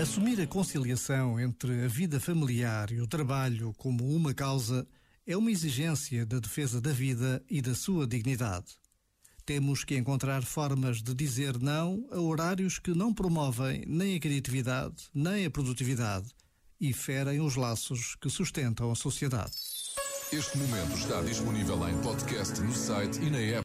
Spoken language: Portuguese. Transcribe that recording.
Assumir a conciliação entre a vida familiar e o trabalho como uma causa é uma exigência da defesa da vida e da sua dignidade. Temos que encontrar formas de dizer não a horários que não promovem nem a criatividade nem a produtividade e ferem os laços que sustentam a sociedade. Este momento está disponível em podcast no site e na app.